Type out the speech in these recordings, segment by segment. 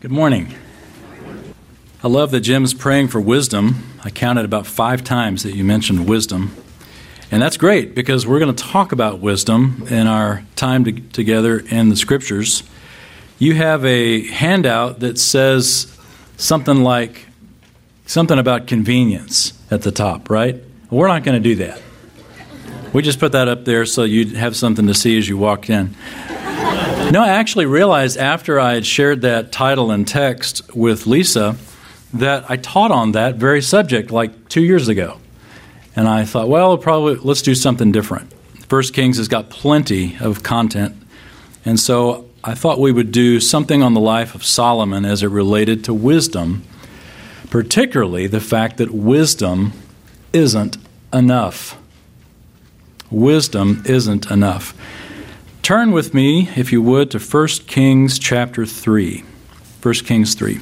Good morning. I love that Jim's praying for wisdom. I counted about five times that you mentioned wisdom. And that's great because we're going to talk about wisdom in our time to, together in the scriptures. You have a handout that says something like something about convenience at the top, right? We're not going to do that. We just put that up there so you'd have something to see as you walk in. No, I actually realized after I had shared that title and text with Lisa that I taught on that very subject like two years ago. And I thought, well, probably let's do something different. First Kings has got plenty of content. And so I thought we would do something on the life of Solomon as it related to wisdom, particularly the fact that wisdom isn't enough. Wisdom isn't enough. Turn with me, if you would, to 1 Kings chapter 3. 1 Kings 3.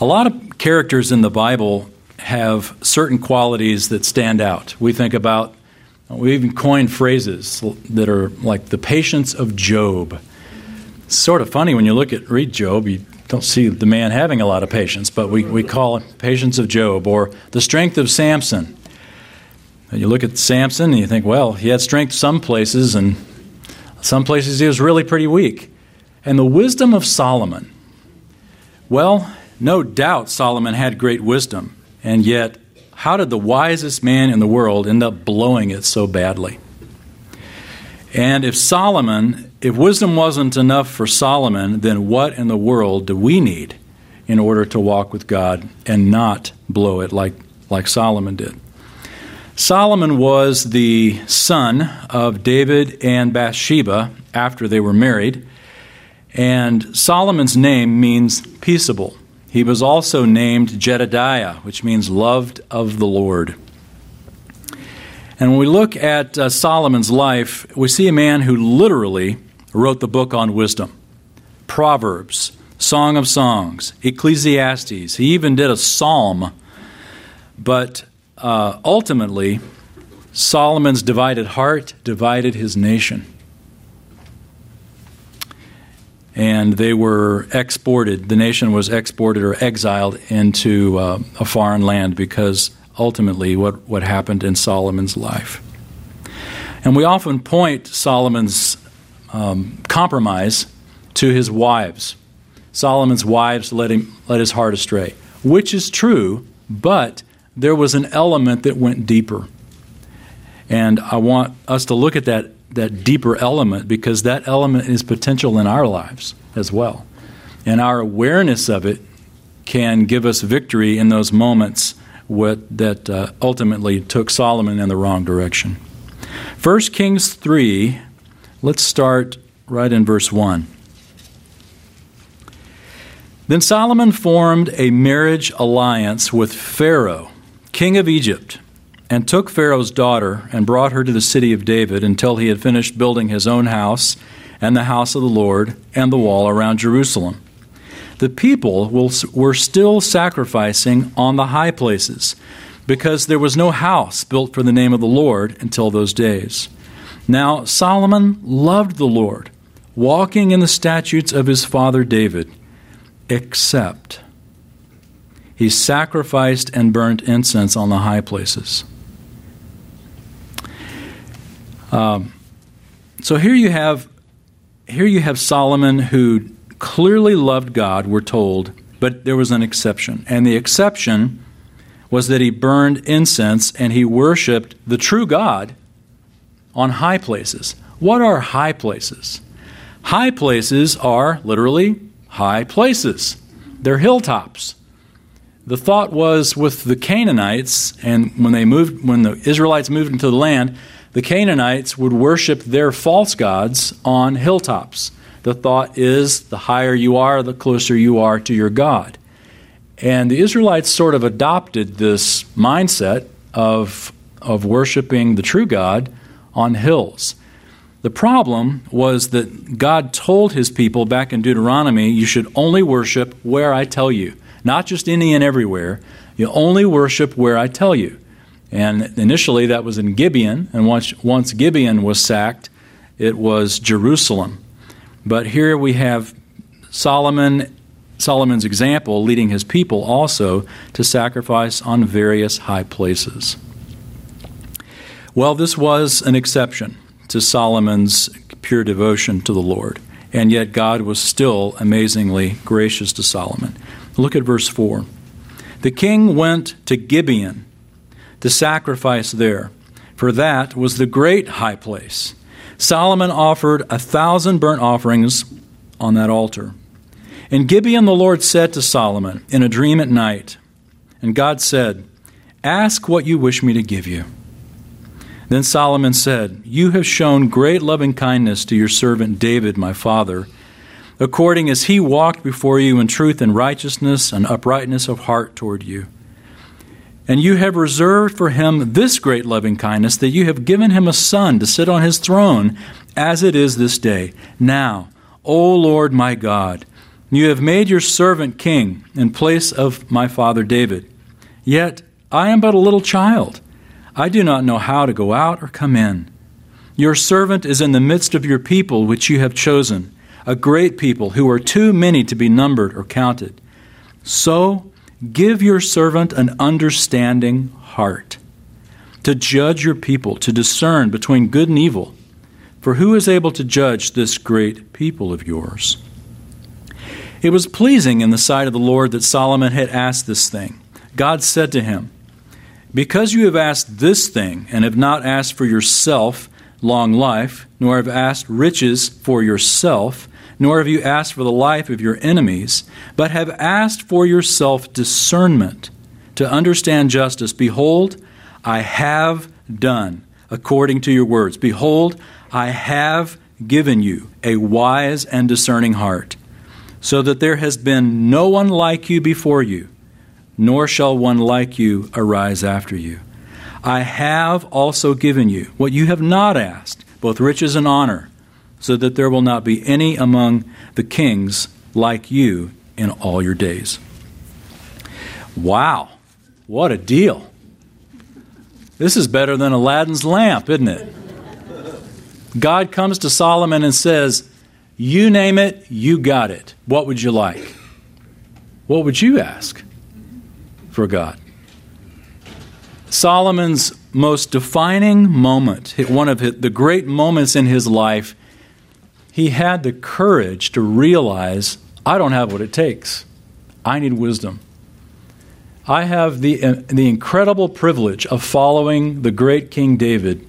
A lot of characters in the Bible have certain qualities that stand out. We think about, we even coined phrases that are like the patience of Job. It's sort of funny when you look at, read Job, you don't see the man having a lot of patience, but we, we call it patience of Job or the strength of Samson. And you look at Samson and you think, well, he had strength some places and some places he was really pretty weak. And the wisdom of Solomon. Well, no doubt Solomon had great wisdom, and yet, how did the wisest man in the world end up blowing it so badly? And if Solomon, if wisdom wasn't enough for Solomon, then what in the world do we need in order to walk with God and not blow it like, like Solomon did? Solomon was the son of David and Bathsheba after they were married, and Solomon's name means peaceable. He was also named Jedediah, which means loved of the Lord. And when we look at uh, Solomon's life, we see a man who literally wrote the book on wisdom Proverbs, Song of Songs, Ecclesiastes. He even did a psalm. But uh, ultimately, Solomon's divided heart divided his nation. And they were exported, the nation was exported or exiled into uh, a foreign land because ultimately what, what happened in Solomon's life. And we often point Solomon's um, compromise to his wives. Solomon's wives led, him, led his heart astray, which is true, but there was an element that went deeper. And I want us to look at that, that deeper element because that element is potential in our lives as well. And our awareness of it can give us victory in those moments what, that uh, ultimately took Solomon in the wrong direction. 1 Kings 3, let's start right in verse 1. Then Solomon formed a marriage alliance with Pharaoh king of Egypt, and took Pharaoh's daughter and brought her to the city of David until he had finished building his own house and the house of the Lord and the wall around Jerusalem. The people were still sacrificing on the high places because there was no house built for the name of the Lord until those days. Now Solomon loved the Lord, walking in the statutes of his father David, except he sacrificed and burnt incense on the high places. Um, so here you have here you have Solomon who clearly loved God, we're told, but there was an exception. And the exception was that he burned incense and he worshiped the true God on high places. What are high places? High places are literally high places. They're hilltops the thought was with the Canaanites, and when they moved, when the Israelites moved into the land, the Canaanites would worship their false gods on hilltops. The thought is the higher you are, the closer you are to your God. And the Israelites sort of adopted this mindset of, of worshiping the true God on hills. The problem was that God told his people back in Deuteronomy, you should only worship where I tell you not just any and everywhere. You only worship where I tell you. And initially that was in Gibeon, and once, once Gibeon was sacked, it was Jerusalem. But here we have Solomon Solomon's example leading his people also to sacrifice on various high places. Well, this was an exception to Solomon's pure devotion to the Lord, and yet God was still amazingly gracious to Solomon. Look at verse 4. The king went to Gibeon to sacrifice there, for that was the great high place. Solomon offered a thousand burnt offerings on that altar. In Gibeon, the Lord said to Solomon in a dream at night, and God said, Ask what you wish me to give you. Then Solomon said, You have shown great loving kindness to your servant David, my father, according as he walked before you in truth and righteousness and uprightness of heart toward you. And you have reserved for him this great loving kindness, that you have given him a son to sit on his throne, as it is this day. Now, O Lord my God, you have made your servant king in place of my father David. Yet I am but a little child. I do not know how to go out or come in. Your servant is in the midst of your people, which you have chosen, a great people who are too many to be numbered or counted. So give your servant an understanding heart to judge your people, to discern between good and evil. For who is able to judge this great people of yours? It was pleasing in the sight of the Lord that Solomon had asked this thing. God said to him, Because you have asked this thing, and have not asked for yourself long life, nor have asked riches for yourself, nor have you asked for the life of your enemies, but have asked for yourself discernment to understand justice, behold, I have done according to your words. Behold, I have given you a wise and discerning heart so that there has been no one like you before you, nor shall one like you arise after you. I have also given you what you have not asked, both riches and honor, so that there will not be any among the kings like you in all your days. Wow, what a deal! This is better than Aladdin's lamp, isn't it? God comes to Solomon and says, you name it, you got it. What would you like? What would you ask for God? Solomon's most defining moment, one of the great moments in his life, he had the courage to realize I don't have what it takes. I need wisdom. I have the, uh, the incredible privilege of following the great King David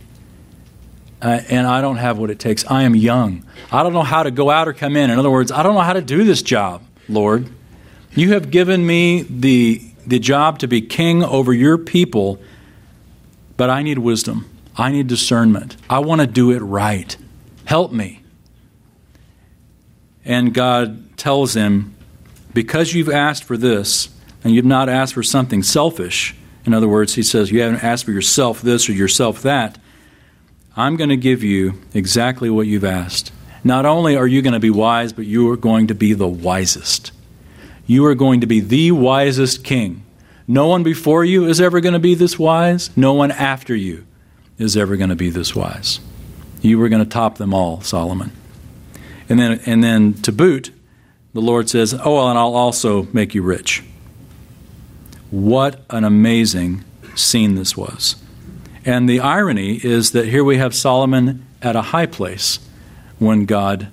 uh, and I don't have what it takes. I am young. I don't know how to go out or come in. In other words, I don't know how to do this job, Lord. You have given me the, the job to be king over your people, but I need wisdom. I need discernment. I want to do it right. Help me. And God tells him, Because you've asked for this, and you've not asked for something selfish, in other words, he says, You haven't asked for yourself this or yourself that I'm going to give you exactly what you've asked. Not only are you going to be wise, but you are going to be the wisest. You are going to be the wisest king. No one before you is ever going to be this wise. No one after you is ever going to be this wise. You were going to top them all, Solomon. And then, and then to boot, the Lord says, Oh, and I'll also make you rich. What an amazing scene this was. And the irony is that here we have Solomon at a high place when God,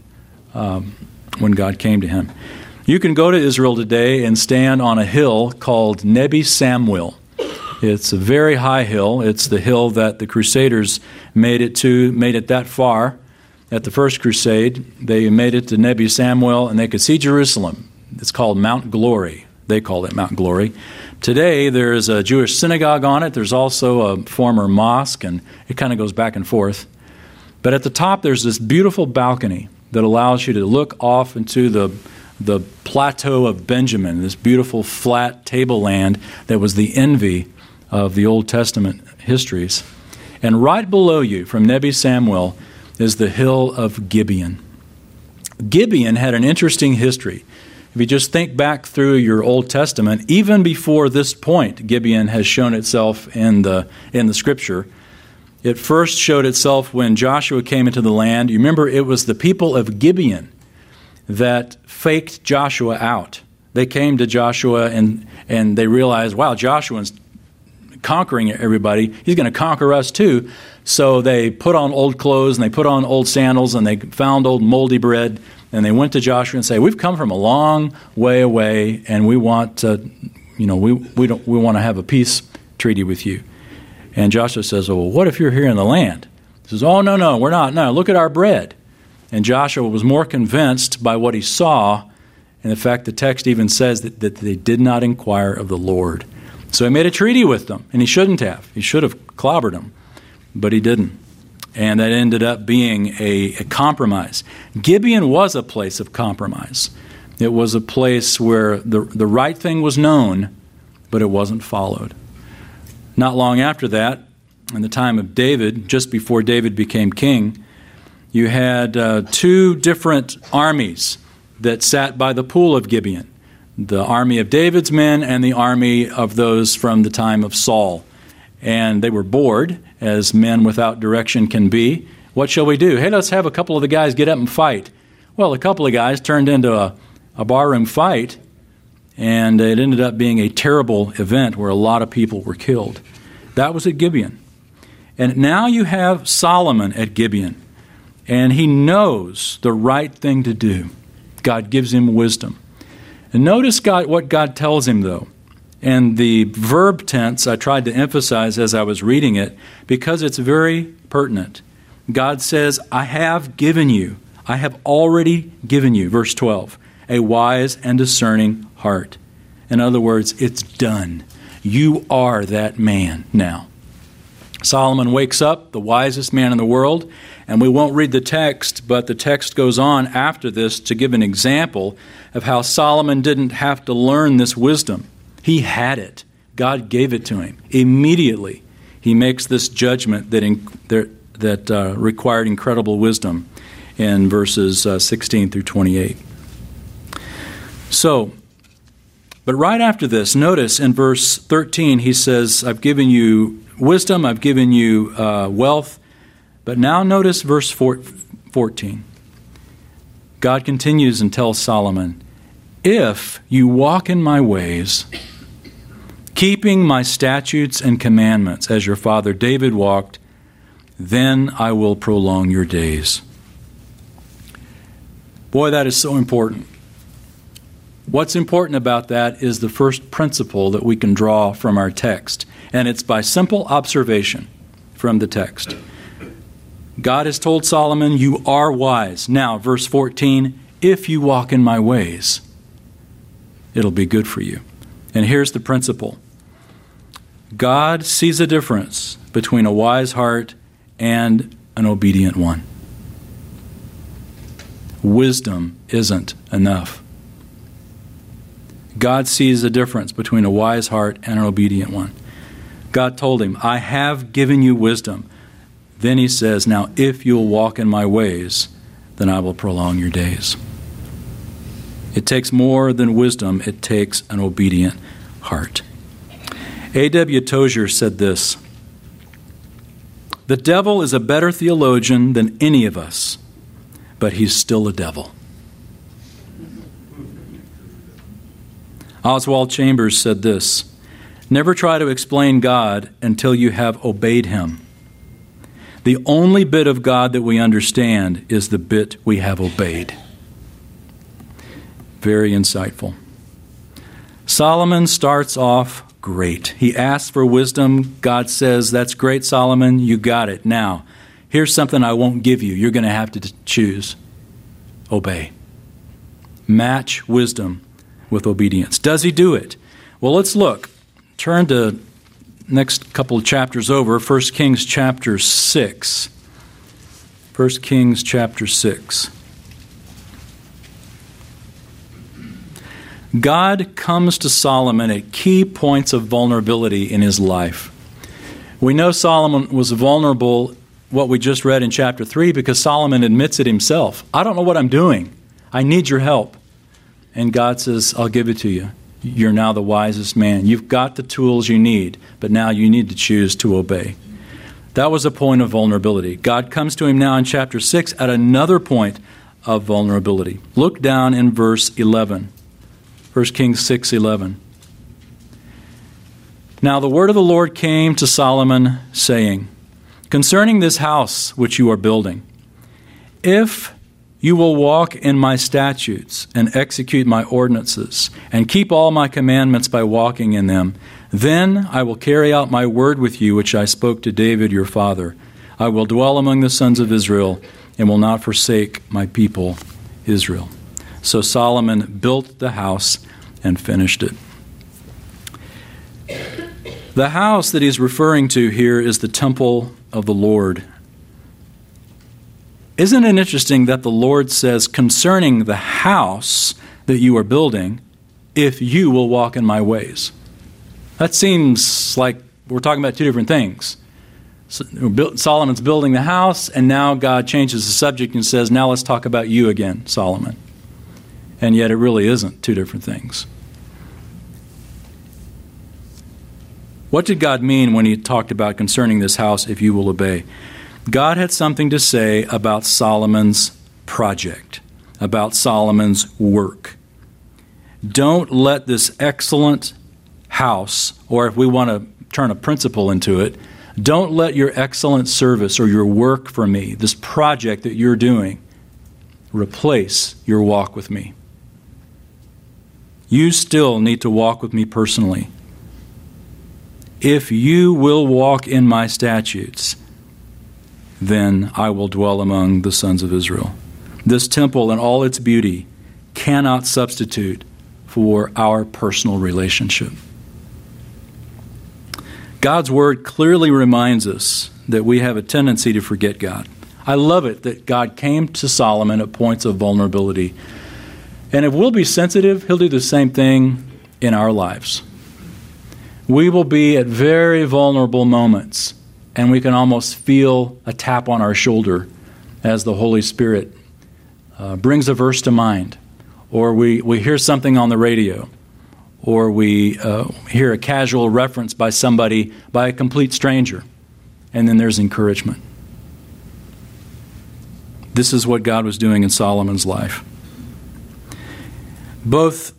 um, when God came to him. You can go to Israel today and stand on a hill called Nebi Samuel. It's a very high hill. It's the hill that the Crusaders made it to, made it that far at the first crusade. They made it to Nebi Samuel and they could see Jerusalem. It's called Mount Glory. They call it Mount Glory. Today, there is a Jewish synagogue on it. There's also a former mosque, and it kind of goes back and forth. But at the top, there's this beautiful balcony that allows you to look off into the, the plateau of Benjamin, this beautiful flat tableland that was the envy of the Old Testament histories. And right below you, from Nebi Samuel, is the hill of Gibeon. Gibeon had an interesting history. If you just think back through your Old Testament, even before this point, Gibeon has shown itself in the, in the scripture. It first showed itself when Joshua came into the land. You remember, it was the people of Gibeon that faked Joshua out. They came to Joshua and, and they realized, wow, Joshua's conquering everybody. He's going to conquer us too. So they put on old clothes and they put on old sandals and they found old moldy bread and they went to Joshua and say, "We've come from a long way away and we want to, you know, we we don't we want to have a peace treaty with you." And Joshua says, "Well, what if you're here in the land?" He says, "Oh no, no, we're not. No, look at our bread." And Joshua was more convinced by what he saw, and the fact the text even says that, that they did not inquire of the Lord. So he made a treaty with them, and he shouldn't have. He should have clobbered them, but he didn't. And that ended up being a, a compromise. Gibeon was a place of compromise. It was a place where the, the right thing was known, but it wasn't followed. Not long after that, in the time of David, just before David became king, you had uh, two different armies that sat by the pool of Gibeon the army of David's men and the army of those from the time of Saul. And they were bored, as men without direction can be. What shall we do? Hey, let's have a couple of the guys get up and fight. Well, a couple of guys turned into a, a barroom fight, and it ended up being a terrible event where a lot of people were killed. That was at Gibeon. And now you have Solomon at Gibeon, and he knows the right thing to do. God gives him wisdom. And notice God, what God tells him, though. And the verb tense I tried to emphasize as I was reading it because it's very pertinent. God says, I have given you, I have already given you, verse 12, a wise and discerning heart. In other words, it's done. You are that man now. Solomon wakes up, the wisest man in the world, and we won't read the text, but the text goes on after this to give an example of how Solomon didn't have to learn this wisdom. He had it, God gave it to him. Immediately, he makes this judgment that, in, that, uh, required incredible wisdom in verses uh, 16 through 28. So, but right after this, notice in verse 13, he says, I've given you wisdom, I've given you uh, wealth. But now notice verse 14. God continues and tells Solomon, If you walk in my ways, keeping my statutes and commandments as your father David walked, then I will prolong your days. Boy, that is so important. What's important about that is the first principle that we can draw from our text, and it's by simple observation from the text. God has told Solomon, You are wise. Now, verse 14, if you walk in my ways, it'll be good for you. And here's the principle God sees a difference between a wise heart and an obedient one. Wisdom isn't enough. God sees a difference between a wise heart and an obedient one. God told him, I have given you wisdom. Then he says, Now if you'll walk in my ways, then I will prolong your days. It takes more than wisdom, it takes an obedient heart. A.W. Tozer said this The devil is a better theologian than any of us, but he's still a devil. Oswald Chambers said this Never try to explain God until you have obeyed him. The only bit of God that we understand is the bit we have obeyed. Very insightful. Solomon starts off great. He asks for wisdom. God says, That's great, Solomon. You got it. Now, here's something I won't give you. You're going to have to choose. Obey. Match wisdom with obedience. Does he do it? Well, let's look. Turn to next couple of chapters over, 1 Kings chapter 6. 1 Kings chapter 6. God comes to Solomon at key points of vulnerability in his life. We know Solomon was vulnerable, what we just read in chapter 3, because Solomon admits it himself. I don't know what I'm doing. I need your help. And God says, I'll give it to you. You're now the wisest man. You've got the tools you need, but now you need to choose to obey. That was a point of vulnerability. God comes to him now in chapter 6 at another point of vulnerability. Look down in verse 11. 1 Kings 6:11. Now the word of the Lord came to Solomon saying, concerning this house which you are building, if you will walk in my statutes and execute my ordinances and keep all my commandments by walking in them, then I will carry out my word with you which I spoke to David your father. I will dwell among the sons of Israel and will not forsake my people Israel. So Solomon built the house and finished it. The house that he's referring to here is the temple of the Lord. Isn't it interesting that the Lord says concerning the house that you are building, if you will walk in my ways? That seems like we're talking about two different things. Solomon's building the house, and now God changes the subject and says, Now let's talk about you again, Solomon. And yet it really isn't two different things. What did God mean when he talked about concerning this house, if you will obey? God had something to say about Solomon's project, about Solomon's work. Don't let this excellent house, or if we want to turn a principle into it, don't let your excellent service or your work for me, this project that you're doing, replace your walk with me. You still need to walk with me personally. If you will walk in my statutes, then I will dwell among the sons of Israel. This temple and all its beauty cannot substitute for our personal relationship. God's word clearly reminds us that we have a tendency to forget God. I love it that God came to Solomon at points of vulnerability. And if we'll be sensitive, he'll do the same thing in our lives. We will be at very vulnerable moments, and we can almost feel a tap on our shoulder as the Holy Spirit uh, brings a verse to mind, or we, we hear something on the radio, or we uh, hear a casual reference by somebody, by a complete stranger, and then there's encouragement. This is what God was doing in Solomon's life. Both,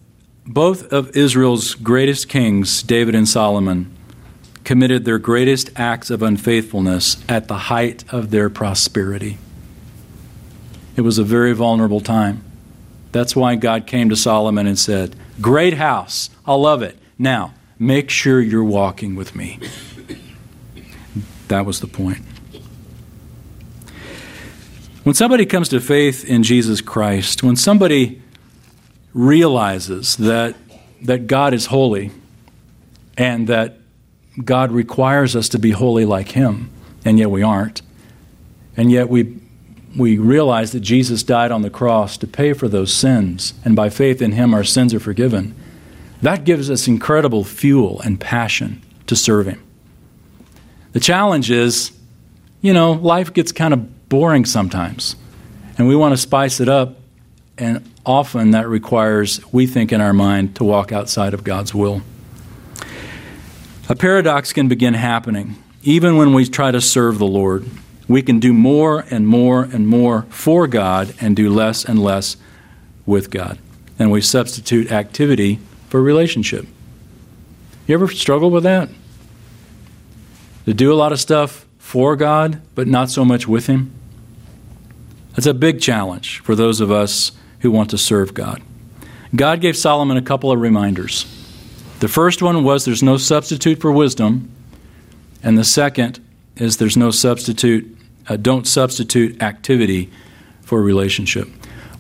both of Israel's greatest kings, David and Solomon, committed their greatest acts of unfaithfulness at the height of their prosperity. It was a very vulnerable time. That's why God came to Solomon and said, Great house. I love it. Now, make sure you're walking with me. That was the point. When somebody comes to faith in Jesus Christ, when somebody realizes that, that God is holy and that God requires us to be holy like Him, and yet we aren't, and yet we we realize that Jesus died on the cross to pay for those sins, and by faith in Him, our sins are forgiven. That gives us incredible fuel and passion to serve Him. The challenge is, you know, life gets kind of boring sometimes, and we want to spice it up, and often that requires, we think in our mind, to walk outside of God's will. A paradox can begin happening even when we try to serve the Lord we can do more and more and more for God and do less and less with God. And we substitute activity for relationship. You ever struggle with that? To do a lot of stuff for God, but not so much with Him? That's a big challenge for those of us who want to serve God. God gave Solomon a couple of reminders. The first one was there's no substitute for wisdom, and the second is there's no substitute uh, don't substitute activity for relationship.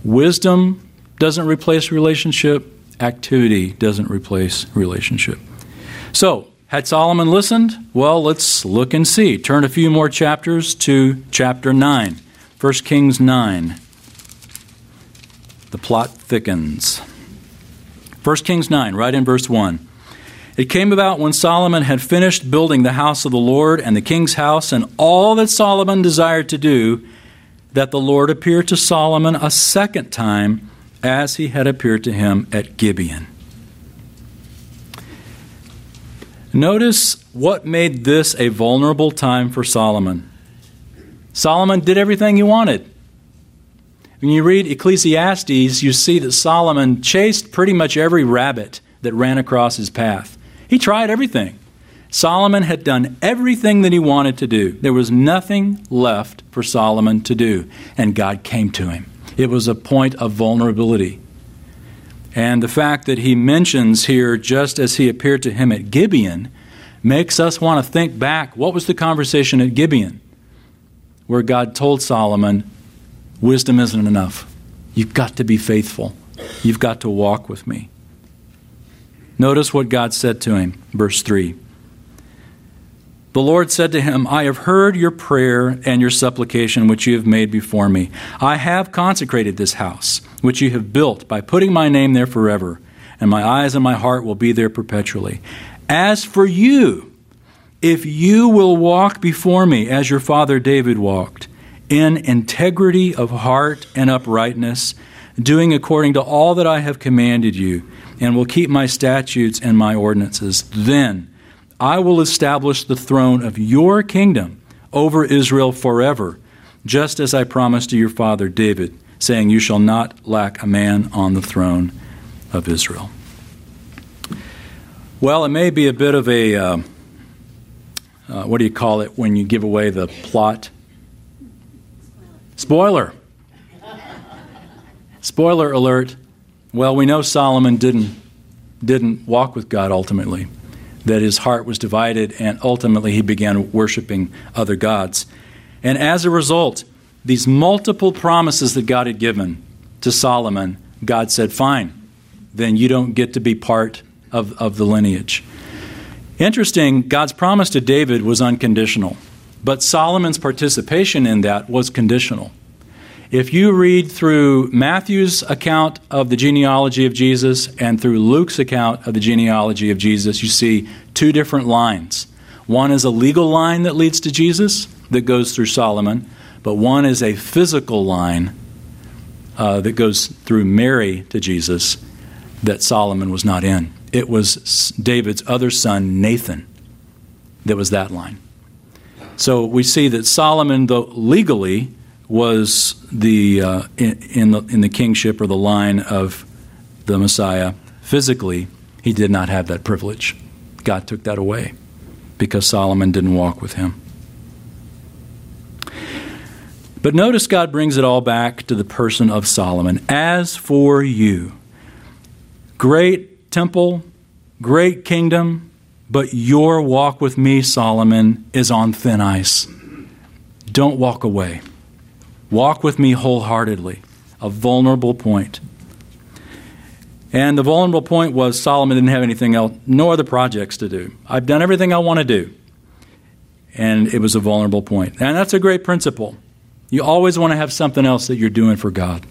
Wisdom doesn't replace relationship, activity doesn't replace relationship. So, had Solomon listened? Well, let's look and see. Turn a few more chapters to chapter 9, 1 Kings 9. The plot thickens. 1 Kings 9, right in verse 1. It came about when Solomon had finished building the house of the Lord and the king's house and all that Solomon desired to do, that the Lord appeared to Solomon a second time as he had appeared to him at Gibeon. Notice what made this a vulnerable time for Solomon. Solomon did everything he wanted. When you read Ecclesiastes, you see that Solomon chased pretty much every rabbit that ran across his path. He tried everything. Solomon had done everything that he wanted to do. There was nothing left for Solomon to do, and God came to him. It was a point of vulnerability. And the fact that he mentions here, just as he appeared to him at Gibeon, makes us want to think back. What was the conversation at Gibeon? Where God told Solomon, Wisdom isn't enough. You've got to be faithful, you've got to walk with me. Notice what God said to him, verse 3. The Lord said to him, I have heard your prayer and your supplication which you have made before me. I have consecrated this house, which you have built, by putting my name there forever, and my eyes and my heart will be there perpetually. As for you, if you will walk before me as your father David walked, in integrity of heart and uprightness, doing according to all that I have commanded you, and will keep my statutes and my ordinances, then I will establish the throne of your kingdom over Israel forever, just as I promised to your father David, saying, You shall not lack a man on the throne of Israel. Well, it may be a bit of a, uh, uh, what do you call it when you give away the plot? Spoiler. Spoiler alert. Well, we know Solomon didn't didn't walk with God ultimately. That his heart was divided and ultimately he began worshiping other gods. And as a result, these multiple promises that God had given to Solomon, God said, Fine, then you don't get to be part of, of the lineage. Interesting, God's promise to David was unconditional. But Solomon's participation in that was conditional. If you read through Matthew's account of the genealogy of Jesus and through Luke's account of the genealogy of Jesus, you see two different lines. One is a legal line that leads to Jesus that goes through Solomon, but one is a physical line uh, that goes through Mary to Jesus that Solomon was not in. It was David's other son, Nathan, that was that line. So we see that Solomon, though legally, was the uh, in, in, the in the kingship or the line of the Messiah. Physically, he did not have that privilege. God took that away because Solomon didn't walk with him. But notice God brings it all back to the person of Solomon. As for you, great temple, great kingdom, but your walk with me, Solomon, is on thin ice. Don't walk away. Walk with me wholeheartedly. A vulnerable point. And the vulnerable point was Solomon didn't have anything else, no other projects to do. I've done everything I want to do. And it was a vulnerable point. And that's a great principle. You always want to have something else that you're doing for God.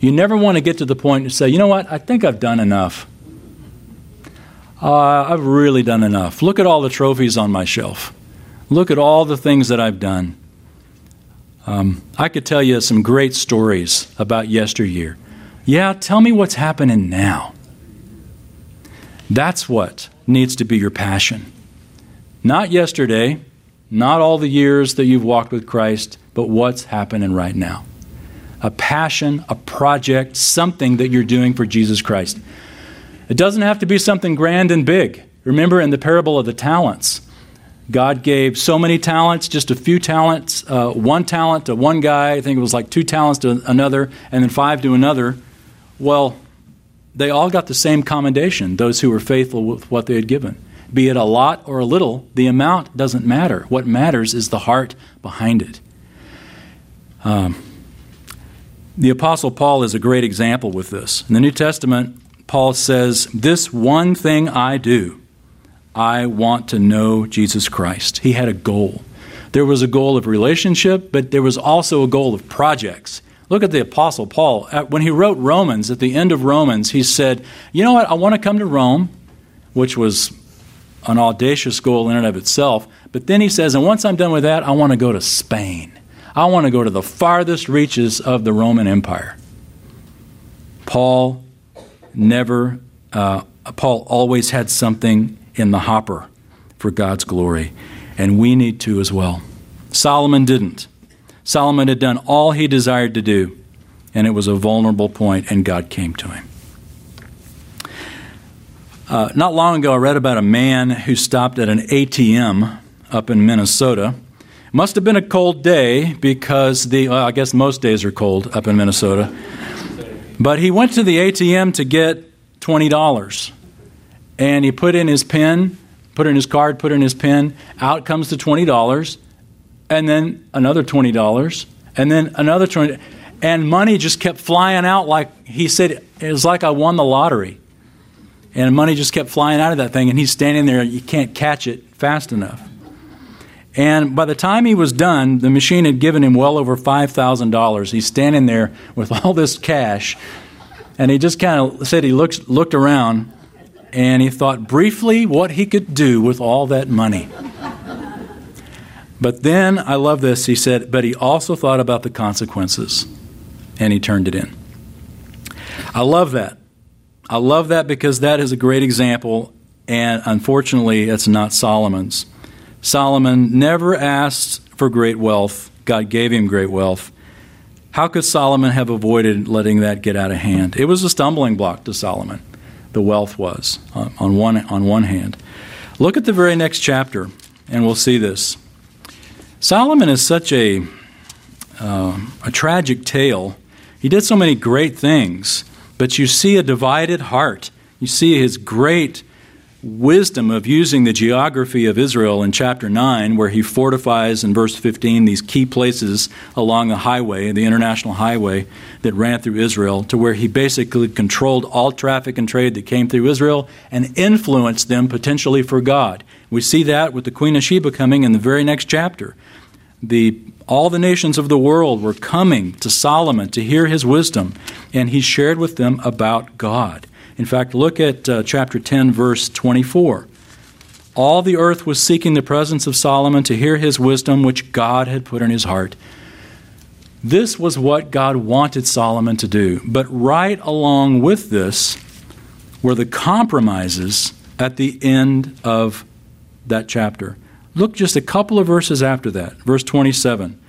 You never want to get to the point to say, you know what, I think I've done enough. Uh, I've really done enough. Look at all the trophies on my shelf. Look at all the things that I've done. Um, I could tell you some great stories about yesteryear. Yeah, tell me what's happening now. That's what needs to be your passion. Not yesterday, not all the years that you've walked with Christ, but what's happening right now. A passion, a project, something that you're doing for Jesus Christ. It doesn't have to be something grand and big. Remember in the parable of the talents, God gave so many talents, just a few talents, uh, one talent to one guy, I think it was like two talents to another, and then five to another. Well, they all got the same commendation, those who were faithful with what they had given. Be it a lot or a little, the amount doesn't matter. What matters is the heart behind it. Um, the Apostle Paul is a great example with this. In the New Testament, Paul says, This one thing I do, I want to know Jesus Christ. He had a goal. There was a goal of relationship, but there was also a goal of projects. Look at the Apostle Paul. When he wrote Romans, at the end of Romans, he said, You know what? I want to come to Rome, which was an audacious goal in and of itself. But then he says, And once I'm done with that, I want to go to Spain. I want to go to the farthest reaches of the Roman Empire. Paul never, uh, Paul always had something in the hopper for God's glory, and we need to as well. Solomon didn't. Solomon had done all he desired to do, and it was a vulnerable point, and God came to him. Uh, not long ago, I read about a man who stopped at an ATM up in Minnesota. Must have been a cold day because the, well, I guess most days are cold up in Minnesota. But he went to the ATM to get $20. And he put in his PIN, put in his card, put in his PIN. Out comes the $20. And then another $20. And then another 20 And money just kept flying out like he said, it was like I won the lottery. And money just kept flying out of that thing. And he's standing there, you can't catch it fast enough. And by the time he was done, the machine had given him well over $5,000. He's standing there with all this cash. And he just kind of said he looked, looked around and he thought briefly what he could do with all that money. But then, I love this, he said, but he also thought about the consequences and he turned it in. I love that. I love that because that is a great example, and unfortunately, it's not Solomon's. Solomon never asked for great wealth, God gave him great wealth. How could Solomon have avoided letting that get out of hand? It was a stumbling block to Solomon, the wealth was, on one, on one hand. Look at the very next chapter, and we'll see this. Solomon is such a, uh, a tragic tale. He did so many great things, but you see a divided heart. You see his great wisdom of using the geography of Israel in chapter 9, where he fortifies in verse 15 these key places along the highway, the international highway that ran through Israel, to where he basically controlled all traffic and trade that came through Israel and influenced them potentially for God. We see that with the Queen of Sheba coming in the very next chapter. The, all the nations of the world were coming to Solomon to hear his wisdom, and he shared with them about God. In fact, look at uh, chapter 10, verse 24. All the earth was seeking the presence of Solomon to hear his wisdom, which God had put in his heart. This was what God wanted Solomon to do. But right along with this were the compromises at the end of that chapter. Look just a couple of verses after that. Verse 27.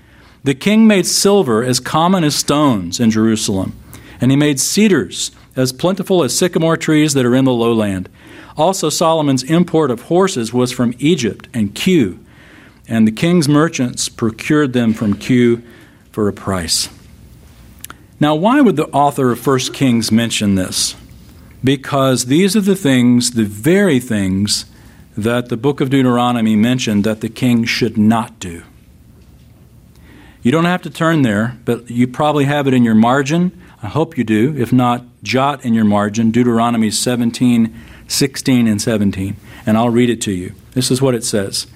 The king made silver as common as stones in Jerusalem, and he made cedars as plentiful as sycamore trees that are in the lowland. Also, Solomon's import of horses was from Egypt and Kue, and the king's merchants procured them from Kue for a price. Now, why would the author of 1 Kings mention this? Because these are the things, the very things, that the book of Deuteronomy mentioned that the king should not do. You don't have to turn there, but you probably have it in your margin. I hope you do. If not, jot in your margin Deuteronomy 17, 16, and 17, and I'll read it to you. This is what it says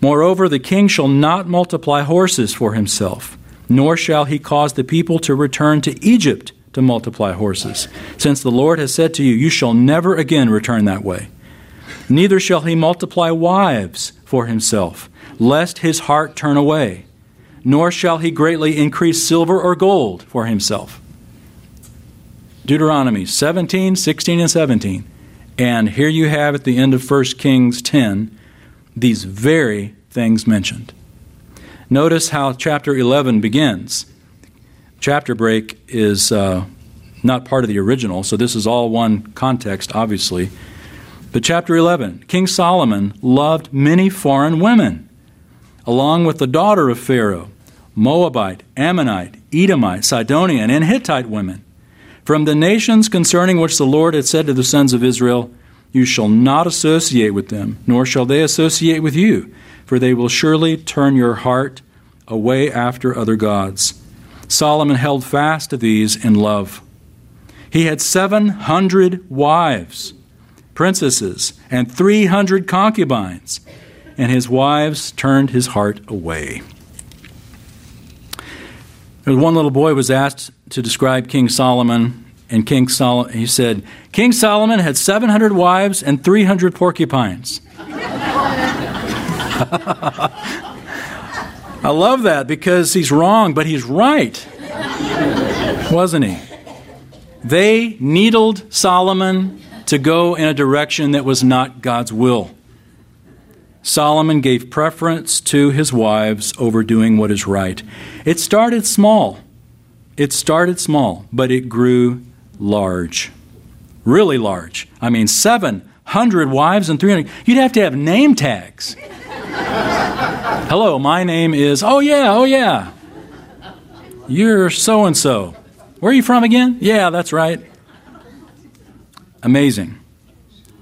Moreover, the king shall not multiply horses for himself, nor shall he cause the people to return to Egypt to multiply horses, since the Lord has said to you, You shall never again return that way. Neither shall he multiply wives for himself, lest his heart turn away, nor shall he greatly increase silver or gold for himself. Deuteronomy 17, 16, and 17. And here you have at the end of 1 Kings 10 these very things mentioned. Notice how chapter 11 begins. Chapter break is uh, not part of the original, so this is all one context, obviously. But chapter 11 King Solomon loved many foreign women, along with the daughter of Pharaoh, Moabite, Ammonite, Edomite, Sidonian, and Hittite women from the nations concerning which the Lord had said to the sons of Israel, You shall not associate with them, nor shall they associate with you, for they will surely turn your heart away after other gods. Solomon held fast to these in love. He had 700 wives, princesses, and 300 concubines, and his wives turned his heart away. There was one little boy was asked to describe King Solomon, and King Solomon, he said, King Solomon had 700 wives and 300 porcupines. I love that because he's wrong, but he's right. Wasn't he? They needled Solomon to go in a direction that was not God's will. Solomon gave preference to his wives over doing what is right. It started small. It started small, but it grew large. Really large. I mean, 700 wives and 300. You'd have to have name tags. Hello, my name is, oh yeah, oh yeah. You're so and so. Where are you from again? Yeah, that's right. Amazing.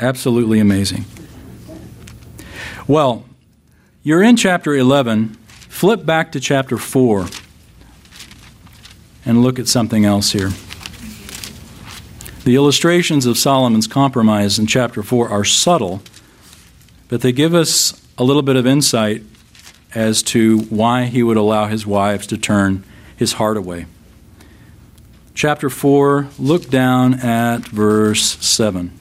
Absolutely amazing. Well, you're in chapter 11. Flip back to chapter 4 and look at something else here. The illustrations of Solomon's compromise in chapter 4 are subtle, but they give us a little bit of insight as to why he would allow his wives to turn his heart away. Chapter 4, look down at verse 7.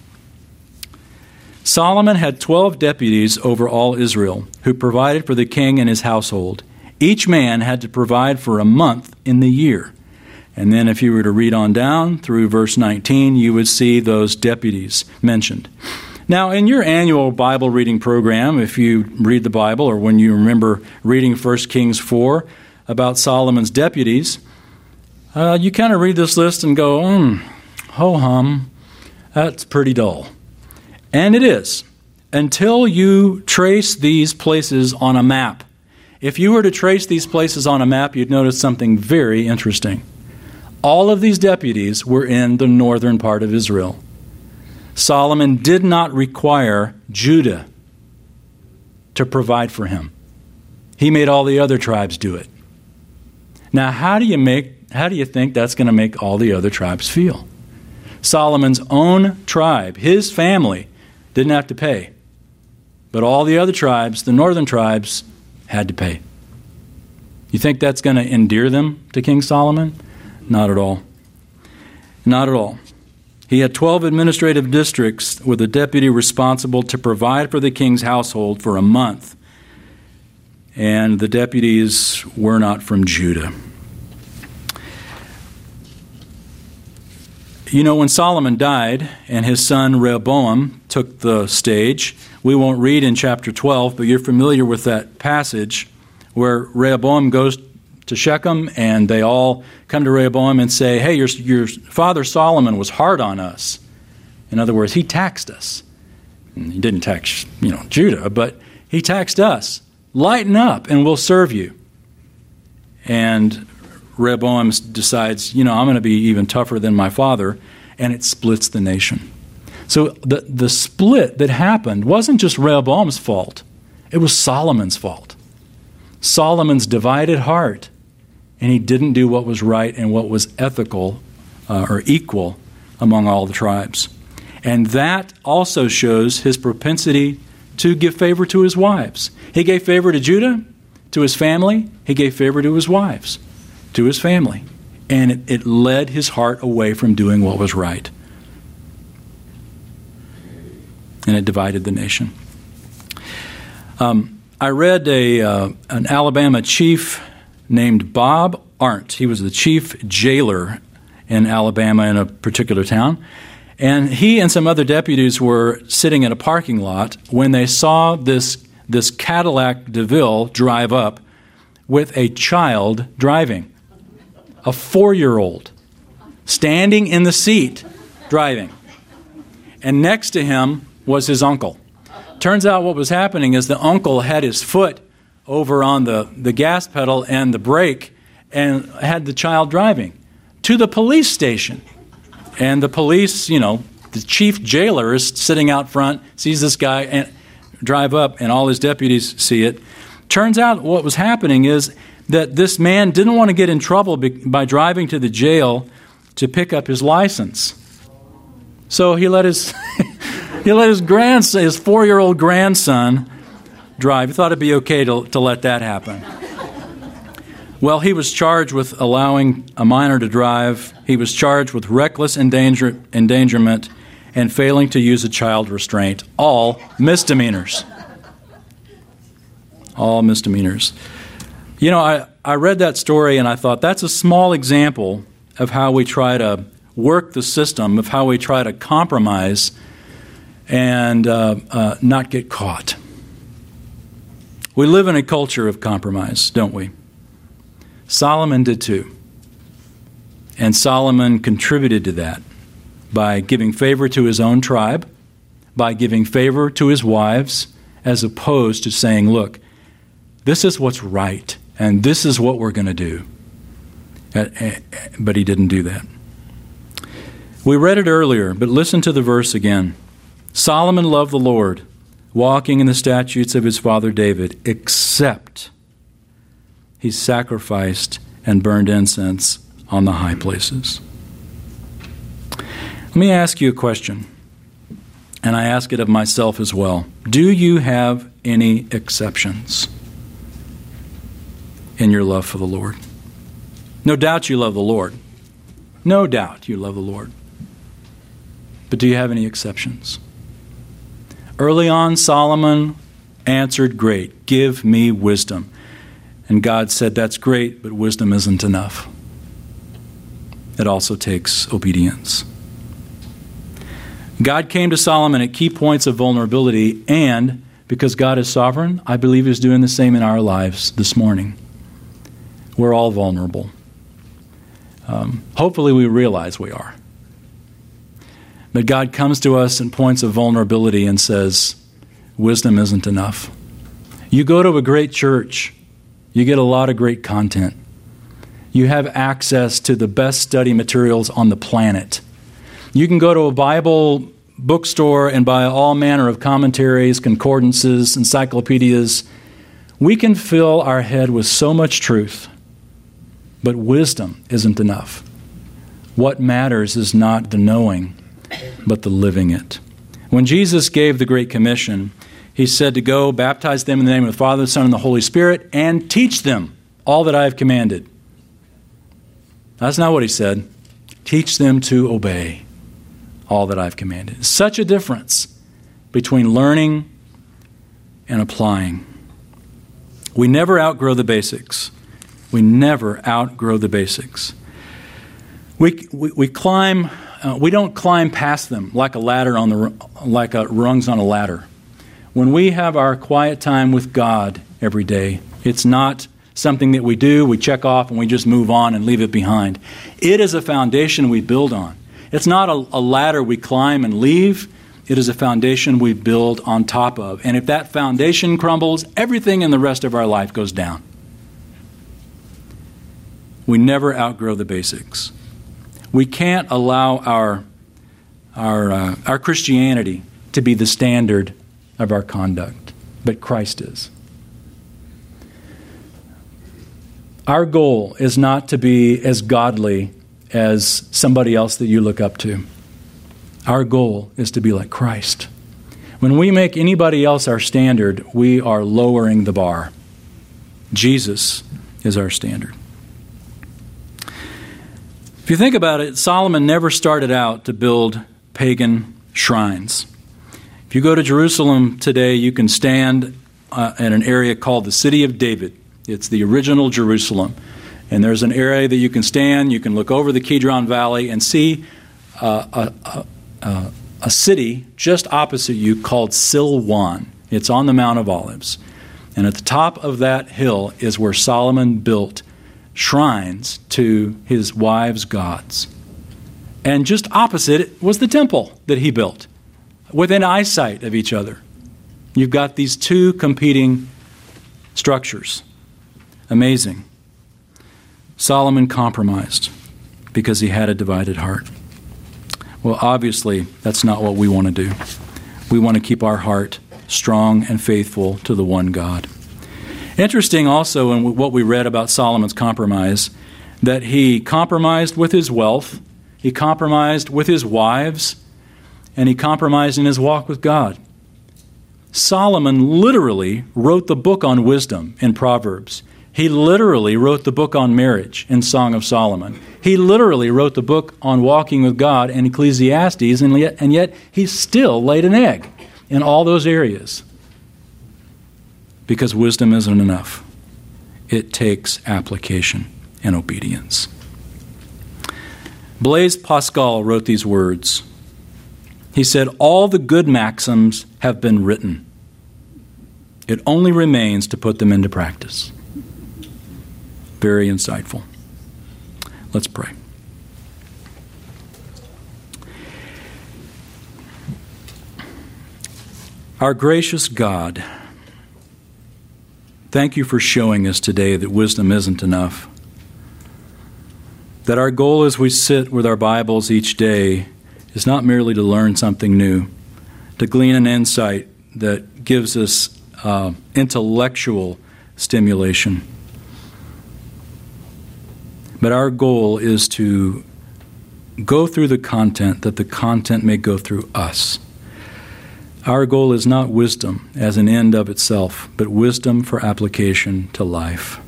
Solomon had 12 deputies over all Israel who provided for the king and his household. Each man had to provide for a month in the year. And then, if you were to read on down through verse 19, you would see those deputies mentioned. Now, in your annual Bible reading program, if you read the Bible or when you remember reading 1 Kings 4 about Solomon's deputies, uh, you kind of read this list and go, hmm, ho hum, that's pretty dull. And it is, until you trace these places on a map. If you were to trace these places on a map, you'd notice something very interesting. All of these deputies were in the northern part of Israel. Solomon did not require Judah to provide for him. He made all the other tribes do it. Now, how do you make how do you think that's going to make all the other tribes feel? Solomon's own tribe, his family, didn't have to pay. But all the other tribes, the northern tribes, had to pay. You think that's going to endear them to King Solomon? Not at all. Not at all. He had 12 administrative districts with a deputy responsible to provide for the king's household for a month. And the deputies were not from Judah. You know, when Solomon died and his son Rehoboam took the stage, we won't read in chapter 12, but you're familiar with that passage where Rehoboam goes to Shechem, and they all come to Rehoboam and say, Hey, your, your father Solomon was hard on us. In other words, he taxed us. And he didn't tax, you know, Judah, but he taxed us. Lighten up, and we'll serve you. And Rehoboam decides, you know, I'm going to be even tougher than my father, and it splits the nation. So the, the split that happened wasn't just Rehoboam's fault, it was Solomon's fault. Solomon's divided heart and he didn't do what was right and what was ethical uh, or equal among all the tribes. And that also shows his propensity to give favor to his wives. He gave favor to Judah, to his family, he gave favor to his wives, to his family. And it, it led his heart away from doing what was right. And it divided the nation. Um, I read a, uh, an Alabama chief named Bob Arndt. He was the chief jailer in Alabama in a particular town. And he and some other deputies were sitting in a parking lot when they saw this, this Cadillac DeVille drive up with a child driving, a four year old, standing in the seat driving. And next to him was his uncle. Turns out what was happening is the uncle had his foot over on the, the gas pedal and the brake and had the child driving to the police station. And the police, you know, the chief jailer is sitting out front, sees this guy and drive up, and all his deputies see it. Turns out what was happening is that this man didn't want to get in trouble by driving to the jail to pick up his license. So he let his he let his grandson, his four year old grandson, drive. He thought it'd be okay to, to let that happen. Well, he was charged with allowing a minor to drive. He was charged with reckless endanger, endangerment and failing to use a child restraint. All misdemeanors. All misdemeanors. You know, I, I read that story and I thought that's a small example of how we try to work the system, of how we try to compromise and uh, uh, not get caught. We live in a culture of compromise, don't we? Solomon did too. And Solomon contributed to that by giving favor to his own tribe, by giving favor to his wives, as opposed to saying, look, this is what's right, and this is what we're going to do. Uh, uh, but he didn't do that. We read it earlier, but listen to the verse again. Solomon loved the Lord, walking in the statutes of his father David, except he sacrificed and burned incense on the high places. Let me ask you a question, and I ask it of myself as well. Do you have any exceptions in your love for the Lord? No doubt you love the Lord. No doubt you love the Lord. But do you have any exceptions? Early on, Solomon answered, Great, give me wisdom. And God said, That's great, but wisdom isn't enough. It also takes obedience. God came to Solomon at key points of vulnerability, and because God is sovereign, I believe He's doing the same in our lives this morning. We're all vulnerable. Um, hopefully, we realize we are. But God comes to us in points of vulnerability and says, Wisdom isn't enough. You go to a great church, you get a lot of great content. You have access to the best study materials on the planet. You can go to a Bible bookstore and buy all manner of commentaries, concordances, encyclopedias. We can fill our head with so much truth, but wisdom isn't enough. What matters is not the knowing, but the living it. When Jesus gave the Great Commission, he said to go baptize them in the name of the Father, the Son, and the Holy Spirit, and teach them all that I have commanded. That's not what he said. Teach them to obey all that I've commanded. Such a difference between learning and applying. We never outgrow the basics. We never outgrow the basics. We, we, we climb uh, we don't climb past them like a ladder on the like a rungs on a ladder. When we have our quiet time with God every day, it's not something that we do, we check off, and we just move on and leave it behind. It is a foundation we build on. It's not a, a ladder we climb and leave. It is a foundation we build on top of. And if that foundation crumbles, everything in the rest of our life goes down. We never outgrow the basics. We can't allow our, our, uh, our Christianity to be the standard of our conduct, but Christ is. Our goal is not to be as godly as somebody else that you look up to. Our goal is to be like Christ. When we make anybody else our standard, we are lowering the bar. Jesus is our standard. If you think about it, Solomon never started out to build pagan shrines. If you go to Jerusalem today, you can stand uh, in an area called the City of David. It's the original Jerusalem. And there's an area that you can stand, you can look over the Kidron Valley and see uh, a, a, a, city just opposite you called Silwan. It's on the Mount of Olives. And at the top of that hill is where Solomon built shrines to his wives' gods. And just opposite was the temple that he built, within eyesight of each other. You've got these two competing structures. Amazing. Solomon compromised because he had a divided heart. Well, obviously, that's not what we want to do. We want to keep our heart strong and faithful to the one God. Interesting also in what we read about Solomon's compromise that he compromised with his wealth, he compromised with his wives, and he compromised in his walk with God. Solomon literally wrote the book on wisdom in Proverbs. He literally wrote the book on marriage in Song of Solomon. He literally wrote the book on walking with God in Ecclesiastes, and yet, and yet he still laid an egg in all those areas because wisdom isn't enough. It takes application and obedience. Blaise Pascal wrote these words. He said, All the good maxims have been written. It only remains to put them into practice. Very insightful. Let's pray. Our gracious God, thank you for showing us today that wisdom isn't enough. That our goal as we sit with our Bibles each day is not merely to learn something new, to glean an insight that gives us uh, intellectual stimulation. But our goal is to go through the content that the content may go through us. Our goal is not wisdom as an end of itself, but wisdom for application to life.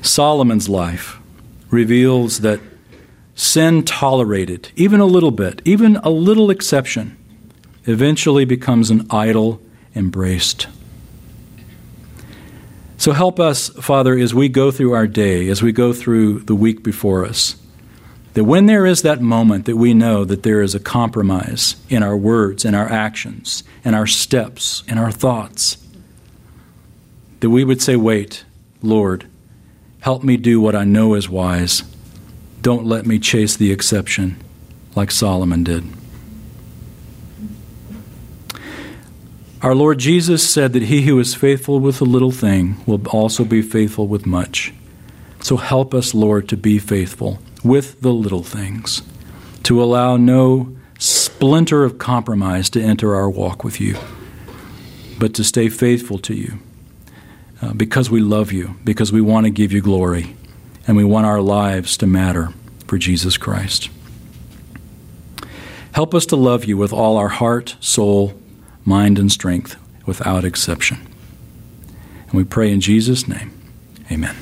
Solomon's life reveals that sin tolerated, even a little bit, even a little exception, eventually becomes an idol embraced. So help us, Father, as we go through our day, as we go through the week before us, that when there is that moment that we know that there is a compromise in our words, in our actions, in our steps, in our thoughts, that we would say, Wait, Lord, help me do what I know is wise. Don't let me chase the exception like Solomon did. Our Lord Jesus said that he who is faithful with a little thing will also be faithful with much. So help us, Lord, to be faithful with the little things, to allow no splinter of compromise to enter our walk with you, but to stay faithful to you uh, because we love you, because we want to give you glory, and we want our lives to matter for Jesus Christ. Help us to love you with all our heart, soul, mind, and strength without exception. And we pray in Jesus' name. Amen.